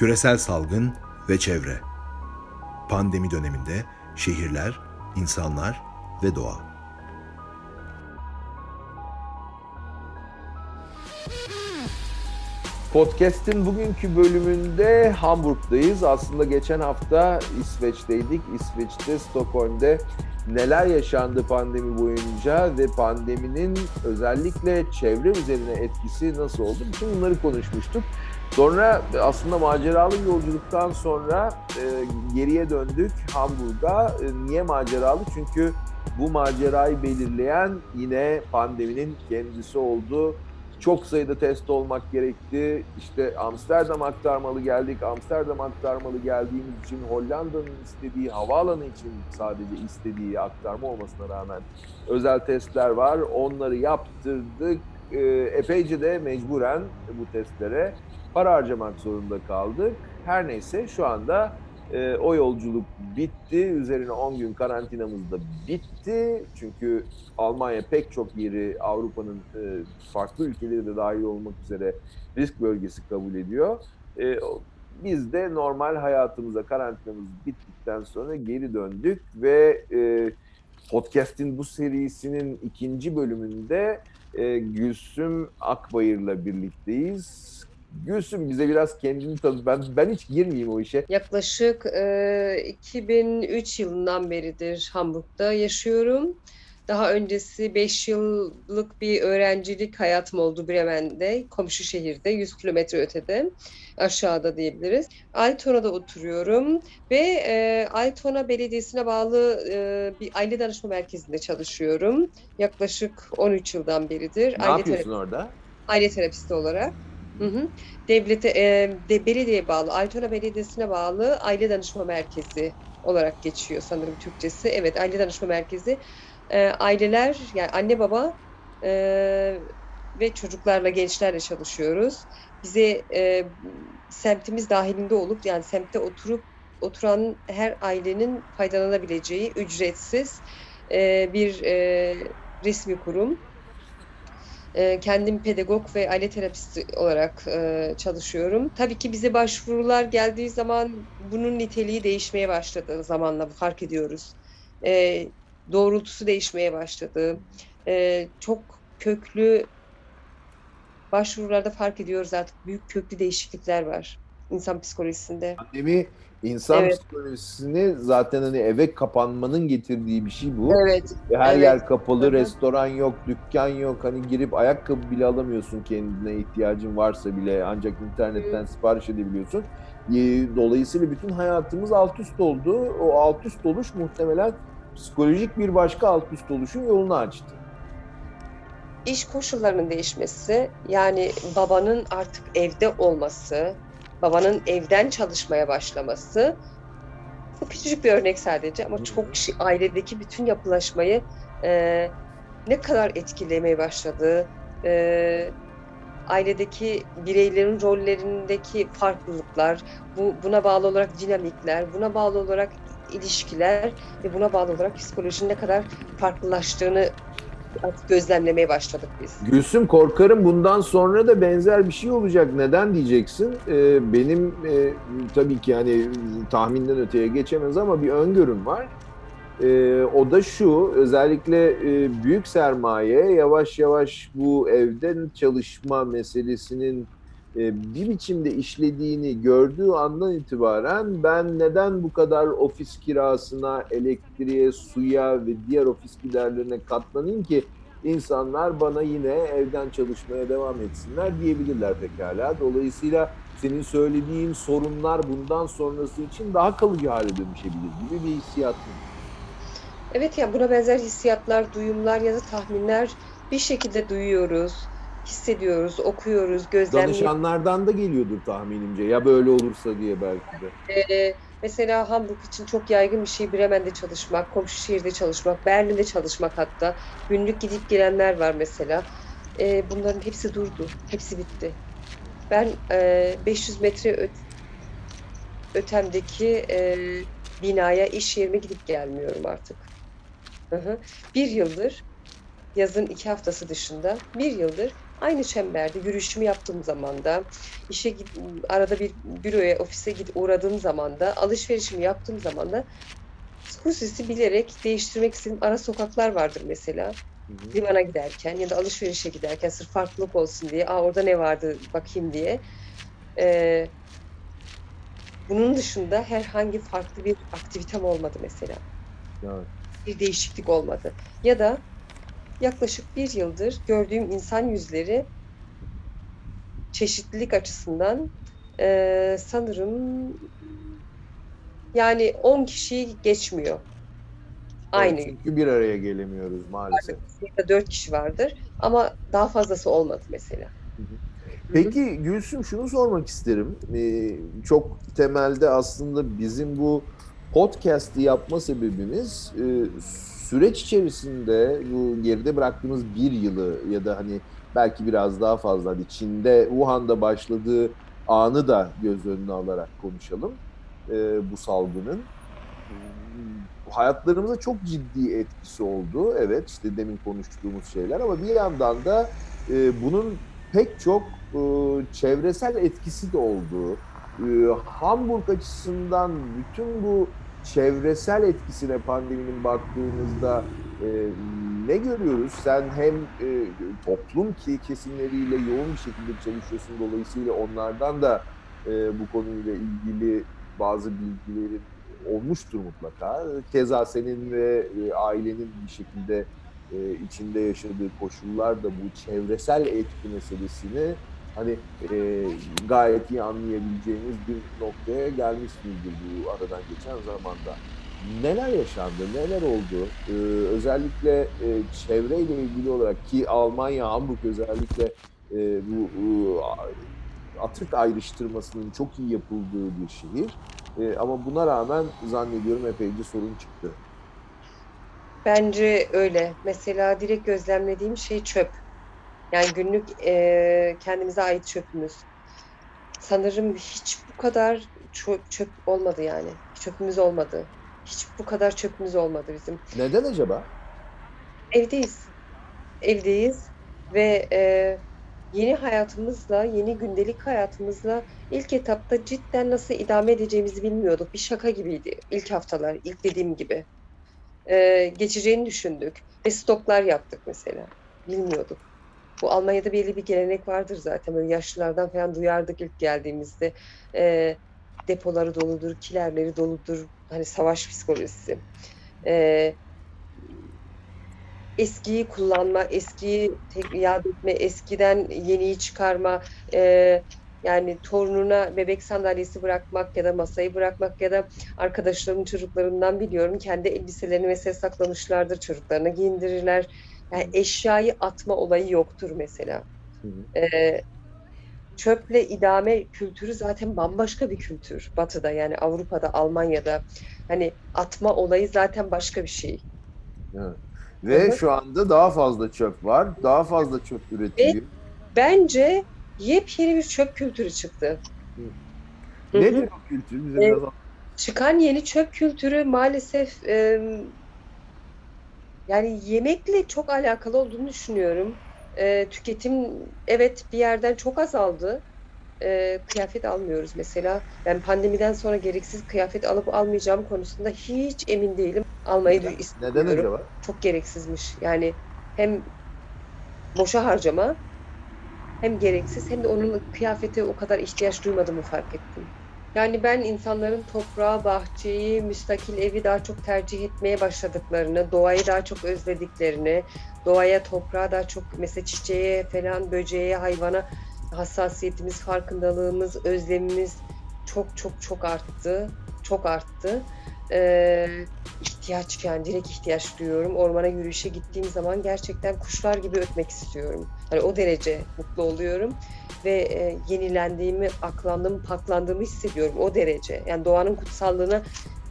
küresel salgın ve çevre. Pandemi döneminde şehirler, insanlar ve doğa. Podcast'in bugünkü bölümünde Hamburg'dayız. Aslında geçen hafta İsveç'teydik. İsveç'te, Stockholm'de neler yaşandı pandemi boyunca ve pandeminin özellikle çevre üzerine etkisi nasıl oldu? Bütün bunları konuşmuştuk. Sonra aslında maceralı yolculuktan sonra e, geriye döndük Hamburg'a. E, niye maceralı? Çünkü bu macerayı belirleyen yine pandeminin kendisi oldu çok sayıda test olmak gerekti. İşte Amsterdam aktarmalı geldik. Amsterdam aktarmalı geldiğimiz için Hollanda'nın istediği havaalanı için sadece istediği aktarma olmasına rağmen özel testler var. Onları yaptırdık. E, epeyce de mecburen bu testlere para harcamak zorunda kaldık. Her neyse şu anda e, o yolculuk bitti. Üzerine 10 gün karantinamız da bitti. Çünkü Almanya pek çok yeri Avrupa'nın e, farklı ülkeleri de dahil olmak üzere risk bölgesi kabul ediyor. E, biz de normal hayatımıza karantinamız bittikten sonra geri döndük ve e, podcast'in bu serisinin ikinci bölümünde e, Gülsüm Akbayır'la birlikteyiz. Gülsüm bize biraz kendini tanıt. Ben, ben hiç girmeyeyim o işe. Yaklaşık e, 2003 yılından beridir Hamburg'da yaşıyorum. Daha öncesi 5 yıllık bir öğrencilik hayatım oldu Bremen'de, komşu şehirde, 100 kilometre ötede, aşağıda diyebiliriz. Altona'da oturuyorum ve e, Altona Belediyesi'ne bağlı e, bir aile danışma merkezinde çalışıyorum. Yaklaşık 13 yıldan beridir. Ne aile yapıyorsun orada? Aile terapisti olarak. Hı hı. Devlete, e, de, belediyeye bağlı, Altona Belediyesi'ne bağlı aile danışma merkezi olarak geçiyor sanırım Türkçesi. Evet, aile danışma merkezi. E, aileler, yani anne baba e, ve çocuklarla, gençlerle çalışıyoruz. Bize e, semtimiz dahilinde olup, yani semtte oturup oturan her ailenin faydalanabileceği ücretsiz e, bir e, resmi kurum. E, kendim pedagog ve aile terapisti olarak e, çalışıyorum. Tabii ki bize başvurular geldiği zaman bunun niteliği değişmeye başladı zamanla fark ediyoruz. E, doğrultusu değişmeye başladı. çok köklü başvurularda fark ediyoruz artık büyük köklü değişiklikler var insan psikolojisinde. Pandemi insan evet. psikolojisini zaten hani eve kapanmanın getirdiği bir şey bu. Evet. Her evet. yer kapalı, Hı-hı. restoran yok, dükkan yok. Hani girip ayakkabı bile alamıyorsun kendine ihtiyacın varsa bile ancak internetten Hı-hı. sipariş edebiliyorsun. Dolayısıyla bütün hayatımız alt üst oldu. O alt üst oluş muhtemelen psikolojik bir başka alt üst oluşun yolunu açtı. İş koşullarının değişmesi, yani babanın artık evde olması, babanın evden çalışmaya başlaması bu küçücük bir örnek sadece ama çok kişi ailedeki bütün yapılaşmayı e, ne kadar etkilemeye başladı, e, ailedeki bireylerin rollerindeki farklılıklar, bu buna bağlı olarak dinamikler, buna bağlı olarak ilişkiler ve buna bağlı olarak psikolojinin ne kadar farklılaştığını gözlemlemeye başladık biz. Gülsüm korkarım bundan sonra da benzer bir şey olacak. Neden diyeceksin? Ee, benim e, tabii ki hani tahminden öteye geçemez ama bir öngörüm var. Ee, o da şu, özellikle e, büyük sermaye yavaş yavaş bu evden çalışma meselesinin bir biçimde işlediğini gördüğü andan itibaren ben neden bu kadar ofis kirasına, elektriğe, suya ve diğer ofis giderlerine katlanayım ki insanlar bana yine evden çalışmaya devam etsinler diyebilirler pekala. Dolayısıyla senin söylediğin sorunlar bundan sonrası için daha kalıcı hale dönüşebilir gibi bir hissiyat Evet ya buna benzer hissiyatlar, duyumlar ya da tahminler bir şekilde duyuyoruz hissediyoruz, okuyoruz, gözlemliyoruz. Danışanlardan da geliyordur tahminimce ya böyle olursa diye belki de. Ee, mesela Hamburg için çok yaygın bir şey Bremen'de çalışmak, komşu şehirde çalışmak, Berlin'de çalışmak hatta. Günlük gidip gelenler var mesela. Ee, bunların hepsi durdu, hepsi bitti. Ben e, 500 metre öt ötemdeki e, binaya, iş yerime gidip gelmiyorum artık. Hı hı. Bir yıldır yazın iki haftası dışında bir yıldır aynı çemberde yürüyüşümü yaptığım zaman da, işe git, arada bir büroya, ofise git uğradığım zaman da, alışverişimi yaptığım zaman da hususi bilerek değiştirmek istediğim ara sokaklar vardır mesela. Limana giderken ya da alışverişe giderken sırf farklılık olsun diye, Aa, orada ne vardı bakayım diye. Ee, bunun dışında herhangi farklı bir aktivitem olmadı mesela Evet. bir değişiklik olmadı. Ya da yaklaşık bir yıldır gördüğüm insan yüzleri çeşitlilik açısından eee, sanırım yani 10 kişiyi geçmiyor. Aynı Evet, çünkü bir araya gelemiyoruz maalesef. ya da 4 kişi vardır ama daha fazlası olmadı mesela. Peki Gülsüm şunu sormak isterim. Ee, çok temelde aslında bizim bu podcast'i yapma sebebimiz e, süreç içerisinde bu geride bıraktığımız bir yılı ya da hani belki biraz daha fazla hani Çin'de Wuhan'da başladığı anı da göz önüne alarak konuşalım e, bu salgının. Hayatlarımıza çok ciddi etkisi oldu. Evet işte demin konuştuğumuz şeyler ama bir yandan da e, bunun pek çok e, çevresel etkisi de oldu. E, Hamburg açısından bütün bu çevresel etkisine pandeminin baktığımızda e, ne görüyoruz? Sen hem e, toplum ki kesimleriyle yoğun bir şekilde çalışıyorsun dolayısıyla onlardan da e, bu konuyla ilgili bazı bilgilerin olmuştur mutlaka. Keza senin ve e, ailenin bir şekilde e, içinde yaşadığı koşullar da bu çevresel etki meselesini hani e, gayet iyi anlayabileceğimiz bir noktaya gelmişsinizdir bu aradan geçen zamanda. Neler yaşandı, neler oldu? Ee, özellikle e, çevreyle ilgili olarak ki Almanya, Hamburg özellikle e, bu, bu atık ayrıştırmasının çok iyi yapıldığı bir şehir. E, ama buna rağmen zannediyorum epeyce sorun çıktı. Bence öyle. Mesela direkt gözlemlediğim şey çöp. Yani günlük eee, kendimize ait çöpümüz. Sanırım hiç bu kadar çöp, çöp olmadı yani. Çöpümüz olmadı. Hiç bu kadar çöpümüz olmadı bizim. Neden acaba? Evdeyiz. Evdeyiz ve eee, yeni hayatımızla, yeni gündelik hayatımızla ilk etapta cidden nasıl idame edeceğimizi bilmiyorduk. Bir şaka gibiydi ilk haftalar, ilk dediğim gibi. Eee, geçeceğini düşündük ve stoklar yaptık mesela. Bilmiyorduk. Bu Almanya'da belli bir gelenek vardır zaten. Böyle yaşlılardan falan duyardık ilk geldiğimizde. Eee, depoları doludur, kilerleri doludur. Hani savaş psikolojisi. Eee, eskiyi kullanma, eskiyi tek yad etme, eskiden yeniyi çıkarma, eee, yani torununa bebek sandalyesi bırakmak ya da masayı bırakmak ya da arkadaşlarımın çocuklarından biliyorum kendi elbiselerini mesela saklamışlardır, çocuklarına giyindirirler. Yani eşyayı atma olayı yoktur mesela. Hı hı. Eee, çöple idame kültürü zaten bambaşka bir kültür Batı'da yani Avrupa'da, Almanya'da. Hani atma olayı zaten başka bir şey. Evet. Ve Evet. şu anda daha fazla çöp var. Daha fazla çöp üretiliyor. Bence yepyeni bir çöp kültürü çıktı. Nedir o kültür? Bize Evet. biraz Çıkan yeni çöp kültürü maalesef e, yani yemekle çok alakalı olduğunu düşünüyorum. E, tüketim evet bir yerden çok azaldı. E, kıyafet almıyoruz mesela. Ben pandemiden sonra gereksiz kıyafet alıp almayacağım konusunda hiç emin değilim. Almayı Neden istemiyorum. acaba? Çok gereksizmiş. Yani hem boşa harcama hem gereksiz hem de onun kıyafete o kadar ihtiyaç duymadığımı fark ettim. Yani ben insanların toprağı, bahçeyi, müstakil evi daha çok tercih etmeye başladıklarını, doğayı daha çok özlediklerini, doğaya, toprağa daha çok mesela çiçeğe falan, böceğe, hayvana hassasiyetimiz, farkındalığımız, özlemimiz çok çok çok arttı. Çok arttı. Ee, ihtiyaç yani direkt ihtiyaç duyuyorum. Ormana yürüyüşe gittiğim zaman gerçekten kuşlar gibi ötmek istiyorum. Hani o derece mutlu oluyorum ve e, yenilendiğimi, aklandığımı, paklandığımı hissediyorum o derece. Yani doğanın kutsallığına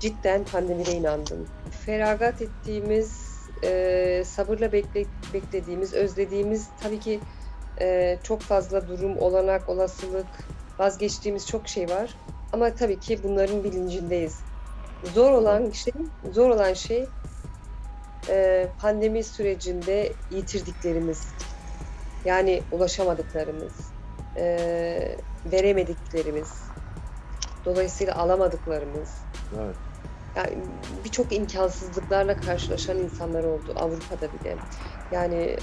cidden pandemide inandım. Feragat ettiğimiz, e, sabırla bekle, beklediğimiz, özlediğimiz tabii ki e, çok fazla durum, olanak, olasılık, vazgeçtiğimiz çok şey var. Ama tabii ki bunların bilincindeyiz. Zor olan şey, zor olan şey e, pandemi sürecinde yitirdiklerimiz, yani ulaşamadıklarımız, e, veremediklerimiz, dolayısıyla alamadıklarımız, Evet. yani birçok imkansızlıklarla karşılaşan insanlar oldu Avrupa'da bile. Yani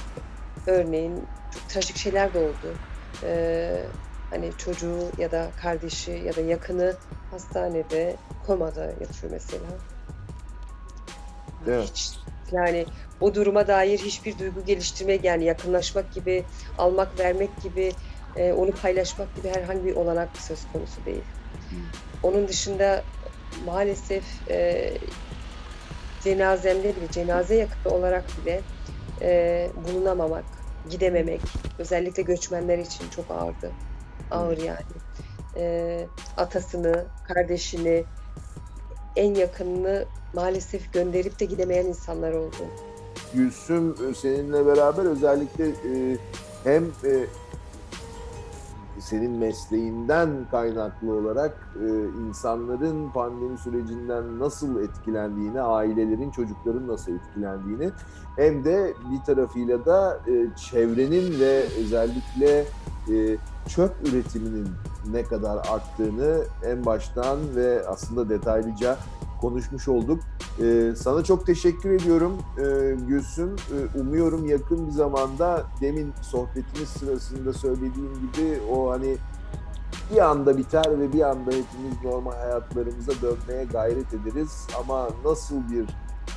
örneğin çok trajik şeyler de oldu. Ee, hani çocuğu ya da kardeşi ya da yakını hastanede komada yatıyor mesela. Evet. Hiç, yani o duruma dair hiçbir duygu geliştirmek yani yakınlaşmak gibi, almak vermek gibi, e, onu paylaşmak gibi herhangi bir olanak söz konusu değil. Onun dışında maalesef e, cenazemde bile, cenaze yakını olarak bile e, bulunamamak, gidememek, özellikle göçmenler için çok ağırdı. Ağır yani. E, atasını, kardeşini, en yakınını maalesef gönderip de gidemeyen insanlar oldu. Gülsüm e, seninle beraber özellikle e, hem e, senin mesleğinden kaynaklı olarak e, insanların pandemi sürecinden nasıl etkilendiğini, ailelerin, çocukların nasıl etkilendiğini hem de bir tarafıyla da e, çevrenin ve özellikle e, çöp üretiminin ne kadar arttığını en baştan ve aslında detaylıca konuşmuş olduk. Ee, sana çok teşekkür ediyorum ee, Gülsüm. Ee, umuyorum yakın bir zamanda demin sohbetimiz sırasında söylediğim gibi o hani bir anda biter ve bir anda hepimiz normal hayatlarımıza dönmeye gayret ederiz. Ama nasıl bir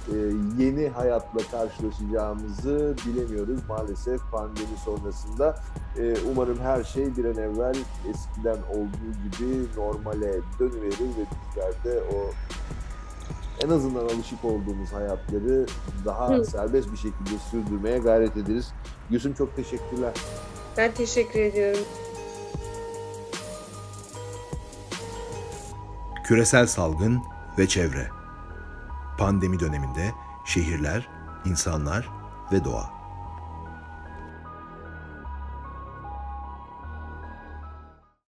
e, yeni hayatla karşılaşacağımızı bilemiyoruz maalesef pandemi sonrasında. Ee, umarım her şey bir an evvel eskiden olduğu gibi normale dönüverir ve bizler de o en azından alışık olduğumuz hayatları daha Hı. serbest bir şekilde sürdürmeye gayret ederiz. Gülsüm çok teşekkürler. Ben teşekkür ediyorum. Küresel salgın ve çevre. Pandemi döneminde şehirler, insanlar ve doğa.